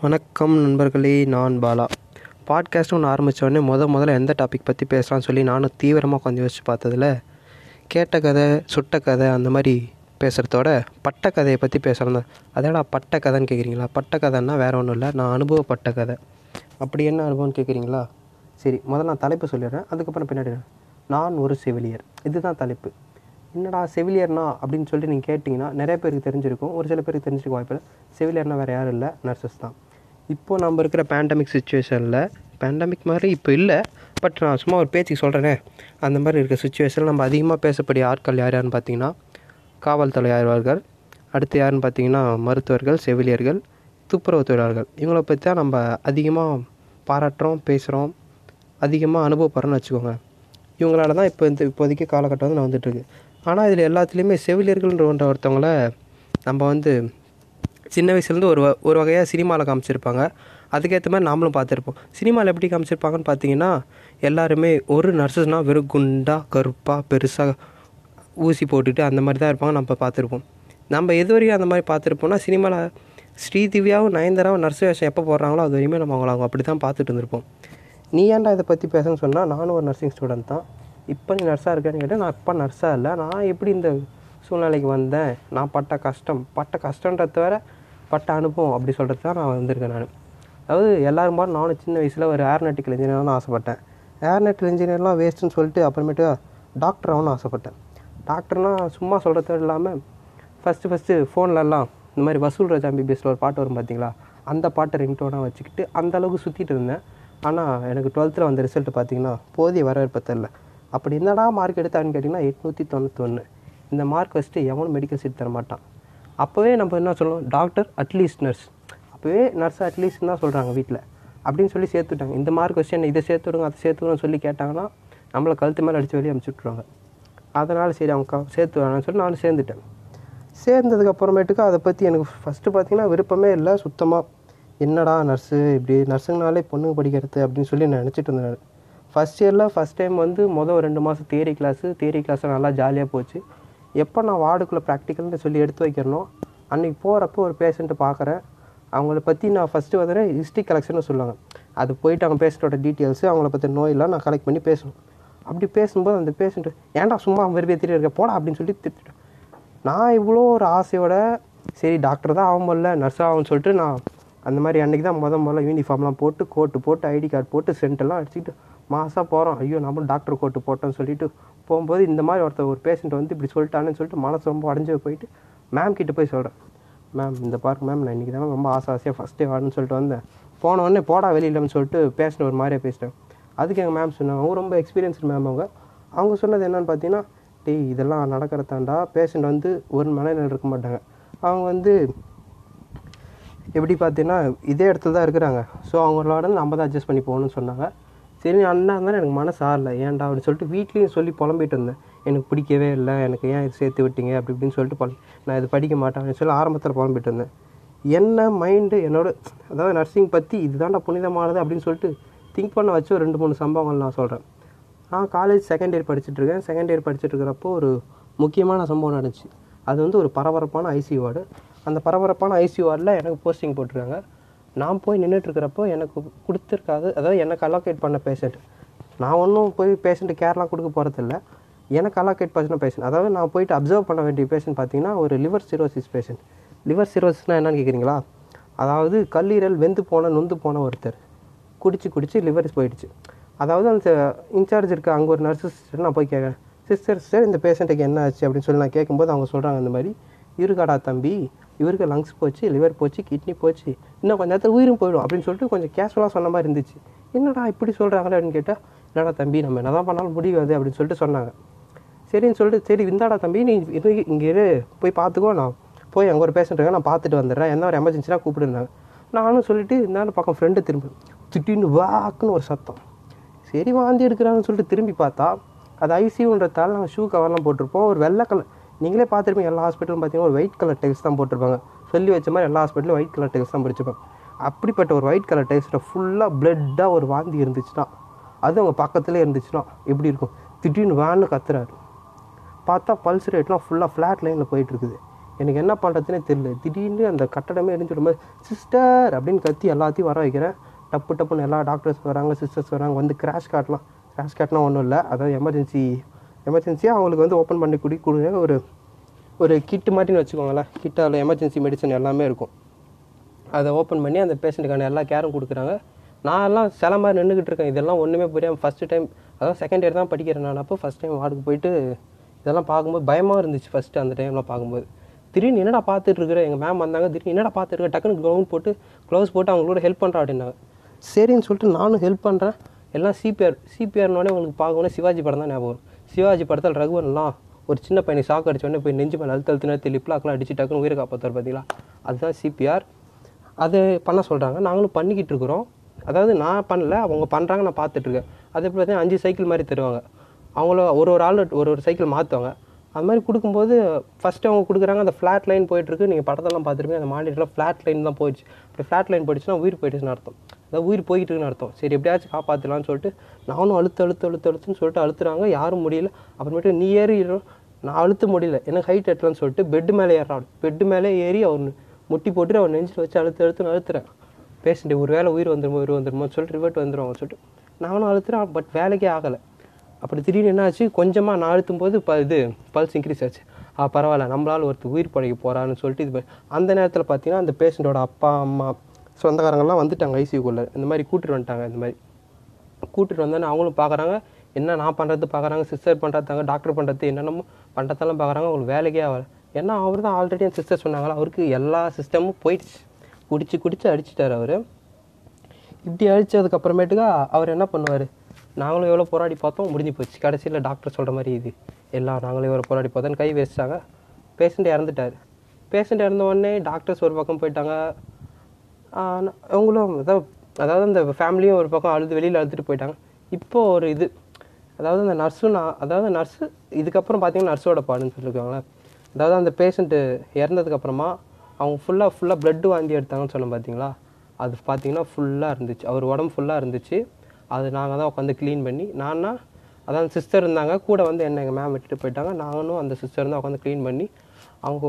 வணக்கம் நண்பர்களே நான் பாலா. பாட்காஸ்ட் ஒன்று ஆரம்பித்தோடனே முத முதல்ல எந்த டாபிக் பற்றி பேசலாம்னு சொல்லி நானும் தீவிரமாக கொஞ்சம் யோசிச்சு பார்த்ததில் கேட்ட கதை சுட்ட கதை அந்த மாதிரி பேசுகிறதோட பட்ட கதையை பற்றி பேசுகிறேன் அதேடா பட்ட கதைன்னு கேட்குறீங்களா பட்ட கதைன்னா வேறு ஒன்றும் இல்லை நான் அனுபவப்பட்ட கதை. அப்படி என்ன அனுபவம்னு கேட்குறீங்களா சரி முதல்ல நான் தலைப்பு சொல்லிடுறேன். அதுக்கப்புறம் பின்னாடி நான் ஒரு செவிலியர். இதுதான் தலைப்பு. என்னடா செவிலியர்னா அப்படின்னு சொல்லிட்டு நீங்கள் கேட்டிங்கன்னா நிறைய பேருக்கு தெரிஞ்சிருக்கும். ஒரு சில பேருக்கு தெரிஞ்சிருக்க வாய்ப்பு இல்லை. செவிலியர்னா வேறு யாரும் இல்லை நர்சஸ் தான். இப்போது நம்ம இருக்கிற பேண்டமிக் சுச்சுவேஷனில் பேண்டமிக் மாதிரி இப்போ இல்லை பட் நான் சும்மா ஒரு பேச்சுக்கு சொல்கிறேனே அந்த மாதிரி இருக்கிற சுச்சுவேஷனில் நம்ம அதிகமாக பேசக்கூடிய ஆட்கள் யார் யாருன்னு பார்த்தீங்கன்னா காவல்துறை ஆய்வாளர்கள் அடுத்து யாருன்னு பார்த்தீங்கன்னா மருத்துவர்கள் செவிலியர்கள் துப்புரவு தொழிலாளர்கள். இவங்கள பற்றி தான் நம்ம அதிகமாக பாராட்டுறோம் பேசுகிறோம் அதிகமாக அனுபவப்படுறோம்னு வச்சுக்கோங்க. இவங்களால தான் இப்போ இந்த இப்போதைக்கு காலகட்டம் வந்து நான் வந்துட்டுருக்கு ஆனால் இதில் எல்லாத்துலேயுமே செவிலியர்கள்ன்ற ஒன்ற ஒருத்தவங்கள நம்ம வந்து சின்ன வயசுலேருந்து ஒரு வ- ஒரு வகையாக சினிமாவில் காமிச்சிருப்பாங்க. அதுக்கேற்ற மாதிரி நாமளும் பார்த்துருப்போம். சினிமாவில் எப்படி காமிச்சிருப்பாங்கன்னு பார்த்தீங்கன்னா எல்லாருமே ஒரு நர்சஸ்னால் வெறும் குண்டாக கருப்பாக பெருசாக ஊசி போட்டுட்டு அந்த மாதிரி தான் இருப்பாங்க நம்ம பார்த்துருப்போம். நம்ம எது வரையும் அந்த மாதிரி பார்த்துருப்போம்னா சினிமாவில் ஸ்ரீதிவ்யாவும் நயன்தாராவும் நர்ஸ் வேஷம் எப்போ போடுறாங்களோ அது வரையுமே நம்ம அவங்கள அவங்க அப்படி தான் பார்த்துட்டு இருந்திருப்போம். நீ ஏன்டா இதை பற்றி பேசணும்னு சொன்னால் நானும் ஒரு நர்சிங் ஸ்டூடெண்ட் தான். இப்போ நீ நர்ஸாக இருக்கேன்னு கேட்டால் நான் இப்போ நர்ஸாக இல்லை. நான் எப்படி இந்த சூழ்நிலைக்கு வந்தேன்? நான் பட்ட கஷ்டம். பட்ட கஷ்டன்றத வேற பட்ட அனுபவம் அப்படி சொல்கிறது தான் நான் வந்திருக்கேன் நான். அதாவது எல்லாரும் மாதிரி நானும் சின்ன வயசில் ஒரு ஏர்நெட்டிக்கல் இன்ஜினியர்னு ஆசைப்பட்டேன். ஏர்நெட்டிக்கல் இன்ஜினியர்லாம் வேஸ்ட்டுன்னு சொல்லிட்டு அப்புறமேட்டு டாக்டர் ஆகணும்னு ஆசைப்பட்டேன். டாக்டர்னா சும்மா சொல்கிறது இல்லாமல் ஃபஸ்ட்டு ஃபஸ்ட்டு ஃபோன்லலாம் இந்த மாதிரி வசூல் ராஜா எம்பிபிஎஸ்ல ஒரு பாட்டு வரும் பார்த்தீங்களா அந்த பாட்டை ரிங்டோனாக வச்சுக்கிட்டு அந்தளவுக்கு சுற்றிட்டு இருந்தேன். ஆனால் எனக்கு டுவெல்த்தில் வந்த ரிசல்ட் பார்த்தீங்கன்னா போதிய வரவேற்பு தெரில அப்படி என்னடா மார்க் எடுத்தான்னு கேட்டிங்கன்னா எட்நூற்றி தொண்ணூற்றி ஒன்று இந்த மார்க் வச்சுட்டு எவனும் மெடிக்கல் சீட் தர மாட்டான் அப்போவே நம்ம என்ன சொல்லணும் டாக்டர் அட்லீஸ்ட் நர்ஸ் அப்போவே நர்ஸ் அட்லீஸ்ட் தான் சொல்கிறாங்க வீட்டில் அப்படின்னு சொல்லி சேர்த்துட்டாங்க. இந்த மார்க் கொஸ்டின் என்ன இதை சேர்த்து விடுங்க அதை சேர்த்து விடுன்னு சொல்லி கேட்டாங்கன்னா நம்மளை கழுத்து மேலே அடித்து வெளியே அமுச்சு விட்ருவாங்க அதனால் சரி அவங்க சேர்த்து வேணாம்னு சொல்லி நானும் சேர்ந்துட்டேன். சேர்ந்ததுக்கு அப்புறமேட்டுக்கு அதை பற்றி எனக்கு ஃபஸ்ட்டு பார்த்தீங்கன்னா விருப்பமே இல்லை. சுத்தமாக என்னடா நர்ஸு இப்படி நர்ஸுங்கனாலே பொண்ணுங்க படிக்கிறது? அப்படின்னு சொல்லி நான் நினச்சிட்டு இருந்தேன் ஃபஸ்ட் இயரில் ஃபஸ்ட் டைம் வந்து மொதல் ரெண்டு மாதம் தியரி கிளாஸு தியரி கிளாஸில் நல்லா ஜாலியாக போச்சு. எப்போ நான் வார்டுக்குள்ளே ப்ராக்டிக்கல்னு சொல்லி எடுத்து வைக்கிறனோ அன்றைக்கி போகிறப்போ ஒரு பேஷண்ட்டை பார்க்குறேன் அவங்கள பற்றி நான் ஃபஸ்ட்டு வந்து ஹிஸ்ட்ரி கலெக்ஷன் சொல்லுவாங்க. அது போயிட்டு அவங்க பேஷண்ட்டோட டீட்டெயில்ஸு அவங்கள பற்றி நோயெல்லாம் நான் கலெக்ட் பண்ணி பேசணும். அப்படி பேசும்போது அந்த பேஷண்ட்டு ஏன்டா சும்மா வெறுப்பேற்றிட்டு இருக்க? போடா அப்படின்னு சொல்லி திட்டுட்டேன் நான் இவ்வளோ ஒரு ஆசையோட சரி டாக்டர் தான் ஆகும் போல நர்ஸ் ஆகும்னு சொல்லிட்டு நான் அந்த மாதிரி அன்றைக்கி தான் முத முதல்ல யூனிஃபார்ம்லாம் போட்டு கோட்டு போட்டு ஐடி கார்டு போட்டு சென்டெல்லாம் அடிச்சுக்கிட்டு மாசாக போகிறோம் ஐயோ நம்மளும் டாக்டர் கோட்டு போட்டோம்னு சொல்லிட்டு போகும்போது இந்த மாதிரி ஒருத்தர் ஒரு பேஷண்ட் வந்து இப்படி சொல்லிட்டான்னு சொல்லிட்டு மனசு ரொம்ப உடஞ்சி போயிட்டு மேம் கிட்ட போய் சொல்கிறேன் மேம் இந்த பார்க் மேம் நான் இன்றைக்கி தான் ரொம்ப ஆசை ஆசையாக ஃபஸ்ட்டே வரணும்னு சொல்லிட்டு வந்தேன். போன உடனே போடா வெளியிலன்னு சொல்லிட்டு பேசின ஒரு மாதிரியே பேசிட்டேன். அதுக்கு எங்கள் மேம் சொன்னாங்க. அவங்க ரொம்ப எக்ஸ்பீரியன்ஸ்டு மேம் அவங்க. அவங்க சொன்னது என்னன்னு பார்த்தீங்கன்னா டேய் இதெல்லாம் நடக்கிறதாண்டா. பேஷண்ட் வந்து ஒரு மனநிலையில் இருக்க மாட்டாங்க. அவங்க வந்து எப்படி பார்த்தீங்கன்னா இதே இடத்துல தான் இருக்கிறாங்க. ஸோ அவங்களோட நம்ம தான் அட்ஜஸ்ட் பண்ணி போகணும்னு சொன்னாங்க. சரி அண்ணா இருந்தாலும் எனக்கு மனசு ஆறல. ஏன்டா அப்படின்னு சொல்லிட்டு வீட்லேயும் சொல்லி புலம்பிட்டு இருந்தேன். எனக்கு பிடிக்கவே இல்லை. எனக்கு ஏன் இது சேர்த்து விட்டீங்க? அப்படி இப்படின்னு சொல்லிட்டு புல நான் இது படிக்க மாட்டேன் அப்படின்னு சொல்லி ஆரம்பத்தில் புலம்பிட்டு இருந்தேன். என்ன மைண்டு என்னோட அதாவது நர்சிங் பற்றி இதுதான்டா புனிதமானது அப்படின்னு சொல்லிட்டு திங்க் பண்ண வச்சு ஒரு ரெண்டு மூணு சம்பவங்கள் நான் சொல்கிறேன் நான் காலேஜ் செகண்ட் இயர் படிச்சுட்ருக்கேன் செகண்ட் இயர் படிச்சுட்ருக்கிறப்போ ஒரு முக்கியமான சம்பவம் நடந்துச்சு. அது வந்து ஒரு பரபரப்பான ஐசியூ வார்டு அந்த பரபரப்பான ஐசியூ வார்டில் எனக்கு போஸ்டிங் போட்டிருக்காங்க. நான் போய் நின்றுட்டுருக்கிறப்போ எனக்கு கொடுத்துருக்காது அதாவது எனக்கு அலோகேட் பண்ண பேஷண்ட் நான் ஒன்றும் போய் பேஷண்ட்டு கேர்லாம் கொடுக்க போகிறதில்ல எனக்கு அலோகேட் பண்ண பேஷண்ட் அதாவது நான் போயிட்டு அப்சர்வ் பண்ண வேண்டிய பேஷண்ட் பார்த்தீங்கன்னா ஒரு லிவர் சிரோசிஸ் பேஷண்ட் லிவர் சிரோசிஸ்னால் என்னன்னு கேட்குறீங்களா அதாவது கல்லீரல் வெந்து போன நொந்து போன ஒருத்தர். குடிச்சு குடிச்சு லிவர் போயிடுச்சு. அதாவது அந்த இன்சார்ஜ் இருக்க அங்கே ஒரு நர்ஸு சிஸ்டர் நான் போய் கேட்குறேன் சிஸ்டர் சிஸ்டர் இந்த பேஷண்ட்டுக்கு என்ன ஆச்சு? அப்படின்னு சொல்லி நான் கேட்கும்போது அவங்க சொல்கிறாங்க அந்த மாதிரி இருக்காடா தம்பி இவருக்கு லங்ஸ் போச்சு லிவர் போச்சு கிட்னி போச்சு. இன்னும் கொஞ்ச நேரத்தில் உயிரும் போயிடும் அப்படின்னு சொல்லிட்டு கொஞ்சம் கேஷுவலாக சொன்ன மாதிரி இருந்துச்சு. என்னடா இப்படி சொல்கிறாங்களே அப்படின்னு கேட்டால் என்னடா தம்பி நம்ம என்ன தான் பண்ணாலும் முடியாது அப்படின்னு சொல்லிட்டு சொன்னாங்க. சரின்னு சொல்லிட்டு சரி இந்தாடா தம்பி நீ இது இங்கே இரு போய் பார்த்துக்கோ நான் போய் அங்கே ஒரு பேஷண்ட் இருக்கேன் நான் பார்த்துட்டு வந்துடுறேன். என்ன ஒரு எமர்ஜென்சினா கூப்பிடுறாங்க நானும் சொல்லிட்டு இந்த பக்கம் ஃப்ரெண்டு திரும்பி திட்டின்னு வாக்குன்னு ஒரு சத்தம். சரி வாந்தி எடுக்கிறாங்கன்னு சொல்லிட்டு திரும்பி பார்த்தா அது ஐசியூன்றதால நாங்கள் ஷூ கவர்லாம் போட்டிருப்போம். ஒரு வெள்ளை கலர் நீங்களே பார்த்துருப்பீங்க எல்லா ஹாஸ்பிட்டலும் பார்த்தீங்கன்னா ஒரு ஒயிட் கலர் டெக்ஸ் தான் போட்டிருப்பாங்க. சொல்லி வச்ச மாதிரி எல்லா ஹாஸ்பிட்டலும் ஒயிட் கலர் டெக்ஸ் தான் பிடிச்சிருப்பாங்க. அப்படிப்பட்ட ஒரு ஒயிட் கலர் டெக்ஸ்ட்டில் ஃபுல்லாக பிளட்டாக ஒரு வாந்தி இருந்துச்சுன்னா அது அவங்க பக்கத்துலேயே இருந்துச்சுன்னா எப்படி இருக்கும்? திடீர்னு வேன்னு கத்துறாரு. பார்த்தா பல்ஸ் ரேட்லாம் ஃபுல்லாக ஃப்ளாட் லைனில் போயிட்டுருக்குது. எனக்கு என்ன பண்ணுறதுனே தெரியல. திடீர்னு அந்த கட்டடமே எரிஞ்சு போது சிஸ்டர் அப்படின்னு கத்தி எல்லாத்தையும் வர வைக்கிறேன். டப்பு டப்புன்னு எல்லா டாக்டர்ஸ் வராங்க சிஸ்டர்ஸ் வராங்க வந்து கிராஷ் காட்டலாம் கிராஷ் காட்டினா ஒன்றும் இல்லை. அதாவது எமர்ஜென்சி எமர்ஜென்சியாக அவங்களுக்கு வந்து ஓப்பன் பண்ணி குடி கொடுங்க. ஒரு ஒரு கிட்டு மாதிரின்னு வச்சுக்கோங்களேன். கிட்ட அதில் எமர்ஜென்சி மெடிசன் எல்லாமே இருக்கும். அதை ஓப்பன் பண்ணி அந்த பேஷண்ட்டுக்கான எல்லா கேரும் கொடுக்குறாங்க. நான் எல்லாம் சில மாதிரி நின்றுக்கிட்டு இருக்கேன். இதெல்லாம் ஒன்றுமே புரியாமல் ஃபஸ்ட்டு டைம் அதான் செகண்ட் இயர் தான் படிக்கிறேன் நான். அப்போ ஃபஸ்ட் டைம் வார்டுக்கு போயிட்டு இதெல்லாம் பார்க்கும்போது பயமாக இருந்துச்சு ஃபஸ்ட்டு அந்த டைமில் பார்க்கும்போது. திடீர்னு என்னடா பார்த்துட்டு இருக்கிற? எங்கள் மேம் வந்தாங்க திடீர்னு என்னடா பார்த்துட்டு டக்குன்னு க்ளவுன் போட்டு க்ளவுஸ் போட்டு அவங்களோட ஹெல்ப் பண்ணுறா அப்படின்னாங்க. சரின்னு சொல்லிட்டு நானும் ஹெல்ப் பண்ணுறேன் எல்லாம் சிபிஆர் சிபிஆர்னோடனே உங்களுக்கு பார்க்கணும் சிவாஜி படம் தான் ஞாபகம் வரும். சிவாஜி படத்தில் ரகுவன்லாம் ஒரு சின்ன பையனை சாக்கு அடிச்சோடனே போய் நெஞ்சு மேலே அழுத்த அழுத்தின லிப்லாக்கெலாம் அடிச்சு டக்குன்னு உயிரை காப்பாற்றுவார் பார்த்தீங்களா அதுதான் சிபிஆர். அது பண்ண சொல்கிறாங்க நாங்களும் பண்ணிக்கிட்டு இருக்கிறோம். அதாவது நான் பண்ணல அவங்க பண்ணுறாங்க நான் பார்த்துட்ருக்கேன் அதே போல் பார்த்தீங்கன்னா அஞ்சு சைக்கிள் மாதிரி தருவாங்க. அவங்கள ஒரு ஒரு ஆள் ஒரு ஒரு சைக்கிள் மாற்றுவாங்க அது மாதிரி கொடுக்கும்போது ஃபஸ்ட்டு அவங்க கொடுக்குறாங்க அந்த ஃப்ளாட் லைன் போயிட்டுருக்கு நீங்கள் படத்தெல்லாம் பார்த்துருப்பீங்க அந்த மாநிலத்தில் ஃப்ளாட் லைன் தான் போயிடுச்சு. அப்படி ஃப்ளாட் லைன் போயிடுச்சுன்னா உயிர் போயிடுச்சுன்னு அர்த்தம். அதாவது உயிர் போயிட்டு இருக்குன்னு அர்த்தம். சரி எப்படியாச்சும் காப்பாற்றலான்னு சொல்லிட்டு நானும் அழுத்து அழுத்து அழுத்து அழுத்துன்னு சொல்லிட்டு அழுத்துறாங்க. யாரும் முடியல. அப்புறமேட்டு நீ ஏறி நான் அழுத்த முடியல. எனக்கு ஹைட் எட்டலான்னு சொல்லிட்டு பெட்டு மேலே ஏறான் பெட்டு மேலே ஏறி அவர் முட்டி போட்டு அவர் நெஞ்சில் வச்சு அழுத்து அழுத்துன்னு அழுத்துறேன். பேஷண்ட்டு ஒரு வேளை உயிர் வந்துருமோ உயிர் வந்துருமோ சொல்லிட்டு ரிவர்ட் வந்துடும் சொல்லிட்டு. நானும் அழுத்துறேன் பட் வேலைக்கே ஆகலை. அப்படி திடீர்னு என்ன ஆச்சு கொஞ்சமாக நான் அழுத்தும் போது ப இது பல்ஸ் இன்க்ரீஸ் ஆச்சு. ஆ பரவாயில்ல. நம்மளால் ஒருத்தர் உயிர் பழகி போகிறான்னு சொல்லிட்டு இது அந்த நேரத்தில் பார்த்தீங்கன்னா அந்த பேஷண்ட்டோட அப்பா அம்மா சொந்தக்காரங்கள்லாம் வந்துட்டாங்க ஐசியூக்குள்ளே. இந்த மாதிரி கூட்டிட்டு வந்துட்டாங்க இந்த மாதிரி. கூட்டிட்டு வந்தோன்னே அவங்களும் பார்க்குறாங்க என்ன நான் பண்ணுறது பார்க்குறாங்க சிஸ்டர் பண்ணுறதாங்க டாக்டர் பண்ணுறது என்னென்னமோ பண்ணுறதெல்லாம் பார்க்குறாங்க அவங்களுக்கு வேலைக்கே ஆகல. ஏன்னா அவர் தான் ஆல்ரெடி என் சிஸ்டர் சொன்னாங்களா அவருக்கு எல்லா சிஸ்டமும் போயிடுச்சு. குடிச்சு குடிச்சு அடிச்சிட்டார் அவர். இப்படி அழிச்சதுக்கப்புறமேட்டுக்கா அவர் என்ன பண்ணுவார்? நாங்களும் எவ்வளோ போராடி பார்த்தோம் முடிஞ்சு போச்சு. கடைசியில் டாக்டர் சொல்கிற மாதிரி இது. எல்லாம் நாங்களும் எவ்வளோ போராடி பார்த்தோன்னு கை வச்சிட்டாங்க. பேஷண்ட் இறந்துட்டார். பேஷண்ட் இறந்த உடனே டாக்டர்ஸ் ஒரு பக்கம் போயிட்டாங்க. அவங்களும் அதாவது அதாவது அந்த ஃபேமிலியும் ஒரு பக்கம் அழுது வெளியில் அழுதுட்டு போயிட்டாங்க. இப்போது ஒரு இது அதாவது அந்த நர்ஸும் நான் அதாவது நர்ஸு இதுக்கப்புறம் பார்த்தீங்கன்னா நர்ஸோட பாடுன்னு சொல்லியிருக்காங்களே அதாவது அந்த பேஷண்ட்டு இறந்ததுக்கப்புறமா அவங்க ஃபுல்லாக ஃபுல்லாக ப்ளட்டு வாந்தி எடுத்தாங்கன்னு சொன்னேன் பார்த்தீங்களா அது பார்த்தீங்கன்னா ஃபுல்லாக இருந்துச்சு. அவர் உடம்பு ஃபுல்லாக இருந்துச்சு. அது நாங்கள் தான் உட்காந்து க்ளீன் பண்ணி நான்னா அதான் சிஸ்டர் இருந்தாங்க கூட வந்து என்ன எங்கள் மேம் விட்டுட்டு போயிட்டாங்க. நானும் அந்த சிஸ்டர் தான் உட்காந்து க்ளீன் பண்ணி அவங்க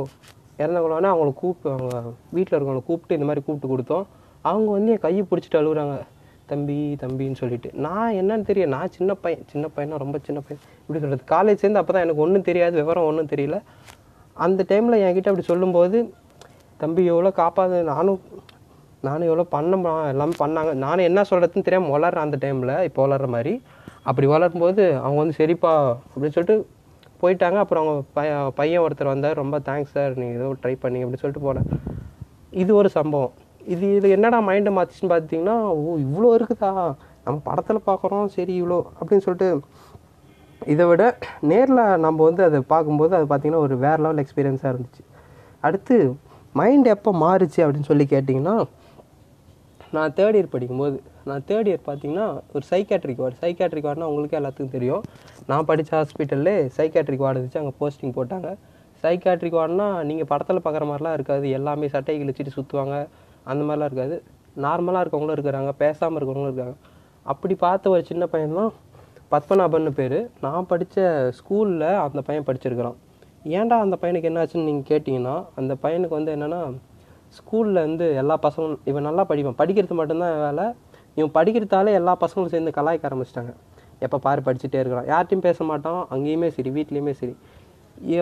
இறந்தவங்களோடனே அவங்கள கூப்பிட்டு அவங்க வீட்டில் இருக்கவங்கள கூப்பிட்டு இந்த மாதிரி கூப்பிட்டு கொடுத்தோம். அவங்க வந்து என் கையை பிடிச்சிட்டு அழுகுறாங்க. தம்பி தம்பின்னு சொல்லிட்டு. நான் என்னன்னு தெரியும் நான் சின்ன பையன் சின்ன பையனா ரொம்ப சின்ன பையன். இப்படி சொல்கிறது காலேஜ் சேர்ந்து அப்போ தான் எனக்கு ஒன்றும் தெரியாது விவரம் ஒன்றும் தெரியல. அந்த டைமில் என்கிட்ட அப்படி சொல்லும்போது தம்பி எவ்வளோ காப்பாது நானும் நானும் எவ்வளோ பண்ண எல்லாமே பண்ணாங்க. நானும் என்ன சொல்கிறதுன்னு தெரியாமல் வளர்றேன் அந்த டைமில் இப்போ வளர்ற மாதிரி. அப்படி வளரும்போது அவங்க வந்து சரிப்பா அப்படின்னு சொல்லிட்டு போயிட்டாங்க. அப்புறம் அவங்க பையன் பையன் ஒருத்தர் வந்தார். ரொம்ப தேங்க்ஸ் சார் நீங்கள் ஏதோ ட்ரை பண்ணி அப்படின்னு சொல்லிட்டு போனேன். இது ஒரு சம்பவம். இது இது என்னடா மைண்டை மாற்றிச்சுன்னு பார்த்தீங்கன்னா ஓ இவ்வளோ இருக்குதா? நம்ம படத்தில் பார்க்குறோம் சரி இவ்வளோ அப்படின்னு சொல்லிட்டு இதை விட நேரில் நம்ம வந்து அதை பார்க்கும்போது அது பார்த்திங்கன்னா ஒரு வேறு லெவல் எக்ஸ்பீரியன்ஸாக இருந்துச்சு. அடுத்து மைண்ட் எப்போ மாறுச்சு அப்படின்னு சொல்லி கேட்டிங்கன்னா நான் தேர்ட் இயர் படிக்கும்போது நான் தேர்ட் இயர் பார்த்தீங்கன்னா ஒரு சைக்காட்ரிக் வார்டு சைக்காட்ரிக் வார்டுனா உங்களுக்கே எல்லாத்துக்கும் தெரியும். நான் படித்த ஹாஸ்பிட்டல்லே சைக்காட்ரிக் வார்டு இருந்துச்சு அங்கே போஸ்டிங் போட்டாங்க. சைக்காட்ரிக் வார்டுனா நீங்கள் படத்தில் பார்க்குற மாதிரிலாம் இருக்காது. எல்லாமே சட்டையை கிழிச்சிட்டு சுற்றுவாங்க அந்த மாதிரிலாம் இருக்காது. நார்மலாக இருக்கவங்களும் இருக்கிறாங்க. பேசாமல் இருக்கிறவங்களும் இருக்காங்க. அப்படி பார்த்த ஒரு சின்ன பையன் தான் பத்மநாபன்னு பேர். நான் படித்த ஸ்கூலில் அந்த பையன் படிச்சிருக்கிறான். ஏன்டா அந்த பையனுக்கு என்னாச்சுன்னு நீங்கள் கேட்டிங்கன்னா அந்த பையனுக்கு வந்து என்னென்னா ஸ்கூலில் வந்து எல்லா பசங்களும் இவன் நல்லா படிப்பான். படிக்கிறது மட்டும்தான் வேலை. இவன் படிக்கிறதாலே எல்லா பசங்களும் சேர்ந்து கலாய்க்க ஆரம்பிச்சிட்டாங்க. எப்போ பாரு படிச்சுட்டே இருக்கிறான். யார்ட்டையும் பேச மாட்டான். அங்கேயுமே சரி வீட்லேயுமே சரி.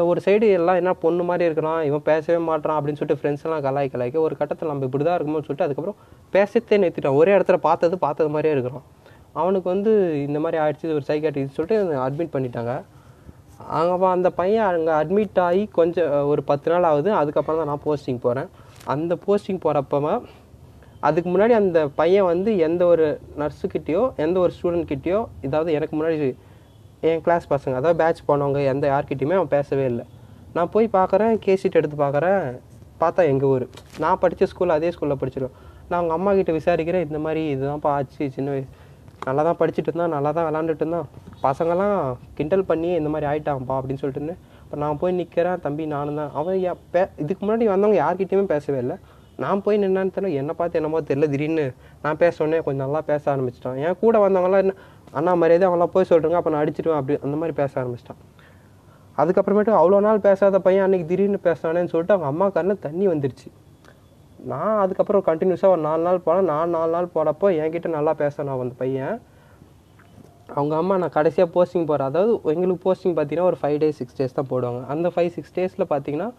ஒரு சைடு எல்லாம் என்ன பொண்ணு மாதிரி இருக்கிறான் இவன் பேசவே மாட்டான் அப்படின்னு சொல்லிட்டு ஃப்ரெண்ட்ஸ் எல்லாம் கலாய் கலாய்க்க ஒரு கட்டத்தில் நம்ம இப்படி தான் இருக்குமோன்னு சொல்லிட்டு அதுக்கப்புறம் பேசத்தே நிறுத்திட்டான். ஒரே இடத்துல பார்த்தது பார்த்தது மாதிரியே இருக்கிறான். அவனுக்கு வந்து இந்த மாதிரி ஆயிடுச்சு ஒரு சைக்காட்ரிஸ்ட் சொல்லிட்டு அட்மிட் பண்ணிட்டாங்க. அங்கே அந்த பையன் அங்கே அட்மிட் ஆகி கொஞ்சம் ஒரு பத்து நாள் ஆகுது. அதுக்கப்புறம் தான் நான் போஸ்டிங் போகிறேன் அந்த போஸ்டிங் போகிறப்பமா அதுக்கு முன்னாடி அந்த பையன் வந்து எந்த ஒரு நர்ஸுக்கிட்டேயோ எந்த ஒரு ஸ்டூடெண்ட் கிட்டேயோ இதாவது எனக்கு முன்னாடி என் கிளாஸ் பசங்க அதாவது பேட்ச் போனவங்க எந்த யார்கிட்டையுமே அவன் பேசவே இல்லை. நான் போய் பார்க்குறேன் கேசிட் எடுத்து பார்க்குறேன் பார்த்தா எங்கள் ஊர். நான் படித்த ஸ்கூல் அதே ஸ்கூலில் படிச்சிருக்கோம் நான் அவங்க அம்மா கிட்ட விசாரிக்கிறேன் இந்த மாதிரி இதுதான்ப்பா ஆச்சு சின்ன வயசு. நல்லா தான் படிச்சுட்டு இருந்தான் நல்லா தான் விளாண்டுட்டு இருந்தான். பசங்கள்லாம் கிண்டல் பண்ணி இந்த மாதிரி ஆயிட்டான்ப்பா அப்படின்னு சொல்லிட்டு இருந்தேன். இப்போ நான் போய் நிற்கிறேன் தம்பி நானும் தான் அவன் பே இதுக்கு முன்னாடி வந்தவங்க யார்கிட்டையுமே பேசவே இல்லை. நான் போய் நின்னான்னு தெரியல என்னை பார்த்து என்னமோ தெரியல திடீர்னு நான் பேச உடனே கொஞ்சம் நல்லா பேச ஆரம்பிச்சிட்டான். என் கூட வந்தவங்களாம் என்ன அண்ணா மரியாதை அவங்களாம் போய் சொல்கிறாங்க அப்போ நான் அடிச்சிடுவேன் அப்படி அந்த மாதிரி பேச ஆரம்பிச்சிட்டான். அதுக்கப்புறமேட்டு அவ்வளோ நாள் பேசாத பையன் அன்றைக்கி திடீர்னு பேசினானேன்னு சொல்லிட்டு அவங்க அம்மா கண்ணில் தண்ணி வந்துருச்சு. நான் அதுக்கப்புறம் கண்டினியூஸாக ஒரு நாலு நாள் போனேன். நான் நாலு நாள் போகிறப்போ என்கிட்ட நல்லா பேசினான் அந்த பையன். அவங்க அம்மா நான் கடைசியாக போஸ்டிங் போகிறேன் அதாவது எங்களுக்கு போஸ்டிங் பார்த்தீங்கன்னா ஒரு ஃபைவ் டேஸ் சிக்ஸ் டேஸ் தான் போடுவாங்க. அந்த ஃபைவ் சிக்ஸ் டேஸில் பார்த்தீங்கன்னா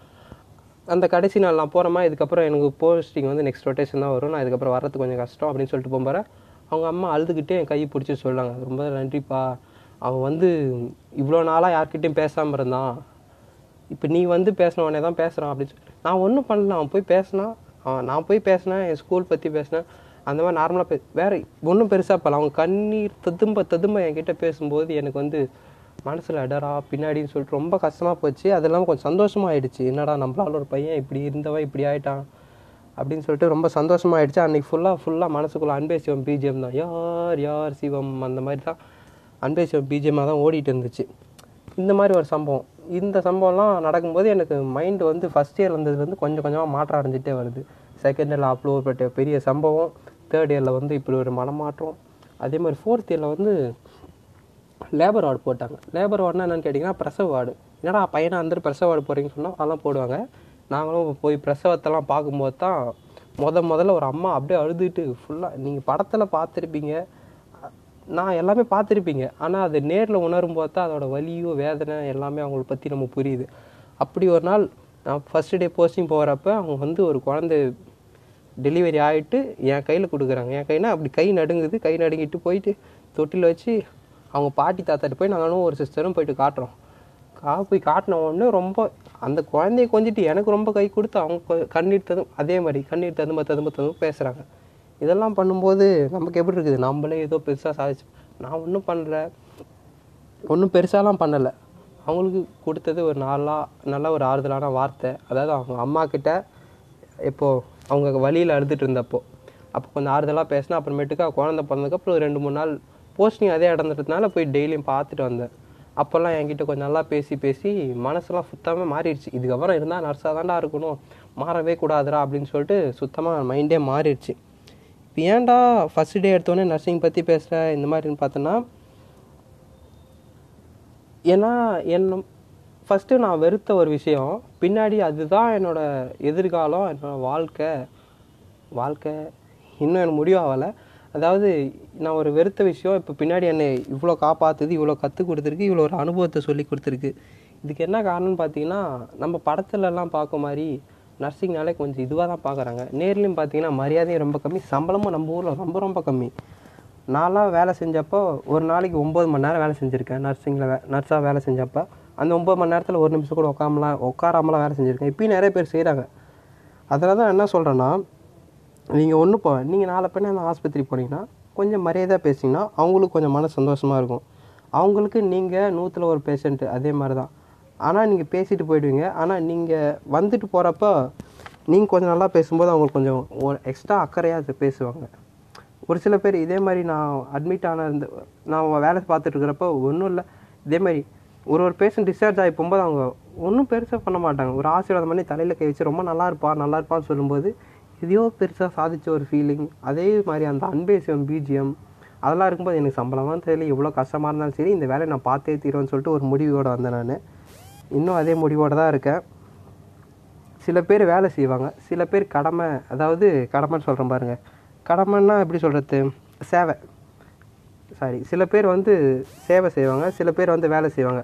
அந்த கடைசி நாள் நான் போகிறேமா இதுக்கப்புறம் எனக்கு போஸ்டிங் வந்து நெக்ஸ்ட் ரொட்டேஷன் தான் வரும். நான் இதுக்கப்புறம் வரது கொஞ்சம் கஷ்டம் அப்படின்னு சொல்லிட்டு போகிறேன் அவங்க அம்மா அழுதுகிட்டே என் கையை பிடிச்சி சொல்லாங்க ரொம்ப நன்றிப்பா. அவன் வந்து இவ்வளோ நாளாக யார்கிட்டையும் பேசாமல் இருந்தான் இப்போ நீ வந்து பேசினவனே தான் பேசுகிறான் அப்படின்னு சொல்லி. நான் ஒன்றும் பண்ணல. அவன் போய் பேசினான் அவன் நான் போய் பேசினேன் என் ஸ்கூல் பற்றி பேசினேன் அந்த மாதிரி நார்மலாக பே வேறு ஒன்றும் பெருசாக பண்ணல. அவன் கண்ணீர் ததும்ப ததும்ப என்கிட்ட பேசும்போது எனக்கு வந்து மனசில் அடரா பின்னாடின்னு சொல்லிட்டு ரொம்ப கஷ்டமாக போச்சு. அது இல்லாமல் கொஞ்சம் சந்தோஷமாக ஆயிடுச்சு என்னடா நம்மளால ஒரு பையன் இப்படி இருந்தவன் இப்படி ஆயிட்டான் அப்படின்னு சொல்லிட்டு ரொம்ப சந்தோஷமாக ஆயிடுச்சு அன்றைக்கி ஃபுல்லாக ஃபுல்லாக மனசுக்குள்ளே அன்பே சிவம் பிஜிஎம் தான். யார் யார் சிவம் அந்த மாதிரி தான் அன்பே சிவம் பிஜிஎம்மாக தான் ஓடிட்டு இருந்துச்சு. இந்த மாதிரி ஒரு சம்பவம். இந்த சம்பவம்லாம் நடக்கும்போது எனக்கு மைண்டு வந்து ஃபஸ்ட் இயர் வந்ததுலேருந்து கொஞ்சம் கொஞ்சமாக மாற்றம் அடைஞ்சிட்டே வருது. செகண்ட் இயரில் அப்ளோ பட்ட பெரிய சம்பவம். தேர்ட் இயரில் வந்து இப்படி ஒரு மனமாற்றம். அதே மாதிரி ஃபோர்த் இயரில் வந்து லேபர் வார்டு போட்டாங்க. லேபர் வார்டுனா என்னென்னு கேட்டிங்கன்னா பிரசவ வார்டு என்னடா பையனை வந்துட்டு பிரசவ வார்டு போகிறீங்கன்னு சொன்னால் அதெல்லாம் போடுவாங்க. நாங்களும் போய் பிரசவத்தெல்லாம் பார்க்கும்போது தான் முத முதல்ல ஒரு அம்மா அப்படியே அழுதுட்டு ஃபுல்லாக நீங்கள் படத்தில் பார்த்துருப்பீங்க. நான் எல்லாமே பார்த்துருப்பீங்க. ஆனால் அது நேரில் உணரும் போது தான் அதோட வலியோ வேதனை எல்லாமே அவங்கள பற்றி நம்ம புரியுது. அப்படி ஒரு நாள் நான் ஃபஸ்ட்டு டே போஸ்டிங் போகிறப்ப அவங்க வந்து ஒரு குழந்தை டெலிவரி ஆகிட்டு என் கையில் கொடுக்குறாங்க. என் கைனா அப்படி கை நடுங்குது. கை நடுங்கிட்டு போயிட்டு தொட்டில் வச்சு அவங்க பாட்டி தாத்தாட்டு போய் நாங்களும் ஒரு சிஸ்டரும் போயிட்டு காட்டுறோம். கா போய் காட்டின உடனே ரொம்ப அந்த குழந்தைய கொஞ்சிட்டு எனக்கு ரொம்ப கை கொடுத்து அவங்க கண்ணீர் ததும் அதே மாதிரி கண்ணீர் ததும்ப ததும்ப ததும்ப பேசுகிறாங்க இதெல்லாம் பண்ணும்போது நமக்கு எப்படி இருக்குது? நம்மளே ஏதோ பெருசாக சாதிச்சு நான் ஒன்றும் பண்ணல. ஒன்றும் பெருசாலாம் பண்ணலை. அவங்களுக்கு கொடுத்தது ஒரு நாளா நல்ல ஒரு ஆறுதலான வார்த்தை. அதாவது அவங்க அம்மா கிட்ட அவங்க வழியில் அழுதுட்டு இருந்தப்போ அப்போ கொஞ்சம் ஆறுதலாக பேசினா அப்புறமேட்டுக்கு குழந்த குழந்தை பிறந்ததுக்கப்புறம் ரெண்டு மூணு நாள் போஸ்டிங் அதே இடந்துட்டதுனால போய் டெய்லியும் பார்த்துட்டு வந்தேன். அப்போல்லாம் என்கிட்ட கொஞ்சம் நல்லா பேசி பேசி மனசெல்லாம் சுத்தமாக மாறிடுச்சு. இதுக்கப்புறம் இருந்தால் நர்ஸாக தான்டா இருக்கணும். மாறவே கூடாதுடா அப்படின்னு சொல்லிட்டு சுத்தமாக மைண்டே மாறிடுச்சு. இப்போ ஏன்டா ஃபஸ்ட் டே எடுத்தோடனே நர்சிங் பற்றி பேசுகிற இந்த மாதிரின்னு பார்த்தோன்னா ஏன்னா என்ன ஃபஸ்ட்டு நான் வெறுத்த ஒரு விஷயம். பின்னாடி அதுதான் என்னோடய எதிர்காலம் என்னோடய வாழ்க்கை. வாழ்க்கை இன்னும் எனக்கு முடிவாகலை அதாவது நான் ஒரு வெறுத்த விஷயம் இப்போ பின்னாடி என்னை இவ்வளோ காப்பாற்றுது இவ்வளோ கற்றுக் கொடுத்துருக்கு இவ்வளோ ஒரு அனுபவத்தை சொல்லி கொடுத்துருக்கு. இதுக்கு என்ன காரணம்னு பார்த்தீங்கன்னா நம்ம படத்துலலாம் பார்க்க மாதிரி நர்சிங்னாலே கொஞ்சம் இதுவாக தான் பார்க்குறாங்க நேர்லேயும் பார்த்தீங்கன்னா மரியாதையும் ரொம்ப கம்மி சம்பளமும் நம்ம ஊரில் ரொம்ப ரொம்ப கம்மி. நான்லாம் வேலை செஞ்சப்போ ஒரு நாளைக்கு ஒம்பது மணி நேரம் வேலை செஞ்சுருக்கேன் நர்சிங்கில் வே நர்ஸாக வேலை செஞ்சப்போ. அந்த ஒம்பது மணி நேரத்தில் ஒரு நிமிஷம் கூட உட்காமலாம் உட்காராமலாம் வேலை செஞ்சுருக்கேன். இப்பயும் நிறைய பேர் செய்கிறாங்க அதில் தான் என்ன சொல்கிறேன்னா நீங்கள் ஒன்று போ நீங்கள் நாளை பின்ன அந்த ஆஸ்பத்திரி போனீங்கன்னா கொஞ்சம் மரியாதையாக பேசிங்கன்னா அவங்களுக்கு கொஞ்சம் மன சந்தோஷமாக இருக்கும். அவங்களுக்கு நீங்கள் நூற்றில் ஒரு பேஷண்ட்டு அதே மாதிரி தான் ஆனால் நீங்கள் பேசிட்டு போயிடுவீங்க. ஆனால் நீங்கள் வந்துட்டு போகிறப்ப நீங்கள் கொஞ்சம் நல்லா பேசும்போது அவங்களுக்கு கொஞ்சம் ஒரு எக்ஸ்ட்ரா அக்கறையாக பேசுவாங்க. ஒரு சில பேர் இதே மாதிரி நான் அட்மிட் ஆன நான் வேலை பார்த்துட்டு இருக்கிறப்ப ஒன்றும் இல்லை. இதே மாதிரி ஒரு ஒரு பேஷண்ட் டிஸ்சார்ஜ் ஆகி போகும்போது அவங்க ஒன்றும் பெருசாக பண்ண மாட்டாங்க. ஒரு ஆசீர்வாதம் பண்ணி தலையில் கை வச்சு ரொம்ப நல்லா இருப்பா நல்லா இருப்பான்னு சொல்லும்போது எதையோ பெருசாக சாதிச்ச ஒரு ஃபீலிங் அதே மாதிரி அந்த அன்பே சிவம் பிஜிஎம் அதெல்லாம் இருக்கும்போது எனக்கு சம்பளமாக தெரியல எவ்வளோ கஷ்டமாக இருந்தாலும் சரி இந்த வேலையை நான் பார்த்தே தீருவேன்னு சொல்லிட்டு ஒரு முடிவோடு வந்தேன் நான். இன்னும் அதே முடிவோடு தான் இருக்கேன். சில பேர் வேலை செய்வாங்க. சில பேர் கடமை அதாவது கடமைன்னு சொல்கிறேன் பாருங்கள் கடமைன்னா எப்படி சொல்கிறது சேவை. சாரி சில பேர் வந்து சேவை செய்வாங்க. சில பேர் வந்து வேலை செய்வாங்க.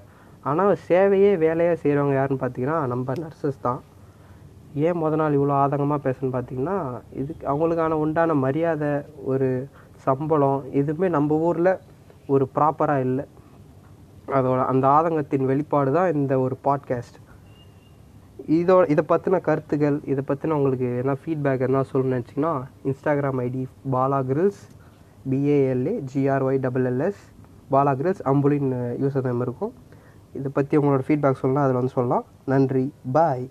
ஆனால் சேவையே வேலையாக செய்கிறவங்க யாருன்னு பார்த்தீங்கன்னா நம்ம நர்சஸ் தான். ஏன் முத நாள் இவ்வளோ ஆதங்கமாக பேசுன்னு பார்த்தீங்கன்னா இதுக்கு அவங்களுக்கான உண்டான மரியாதை ஒரு சம்பளம் எதுவுமே நம்ம ஊரில் ஒரு ப்ராப்பராக இல்லை. அதோட அந்த ஆதங்கத்தின் வெளிப்பாடு தான் இந்த ஒரு பாட்காஸ்ட் இதோ இதை பற்றின கருத்துக்கள் இதை பற்றின உங்களுக்கு என்ன ஃபீட்பேக் என்ன சொல்லணும்னு நினச்சிங்கன்னா Instagram ID Bala Grylls B A L A G R Y double L S Bala Grylls அம்புலின் username இருக்கும். இதை பற்றி உங்களோட ஃபீட்பேக் சொல்லலாம் அதில் வந்து சொல்லலாம். நன்றி. பாய்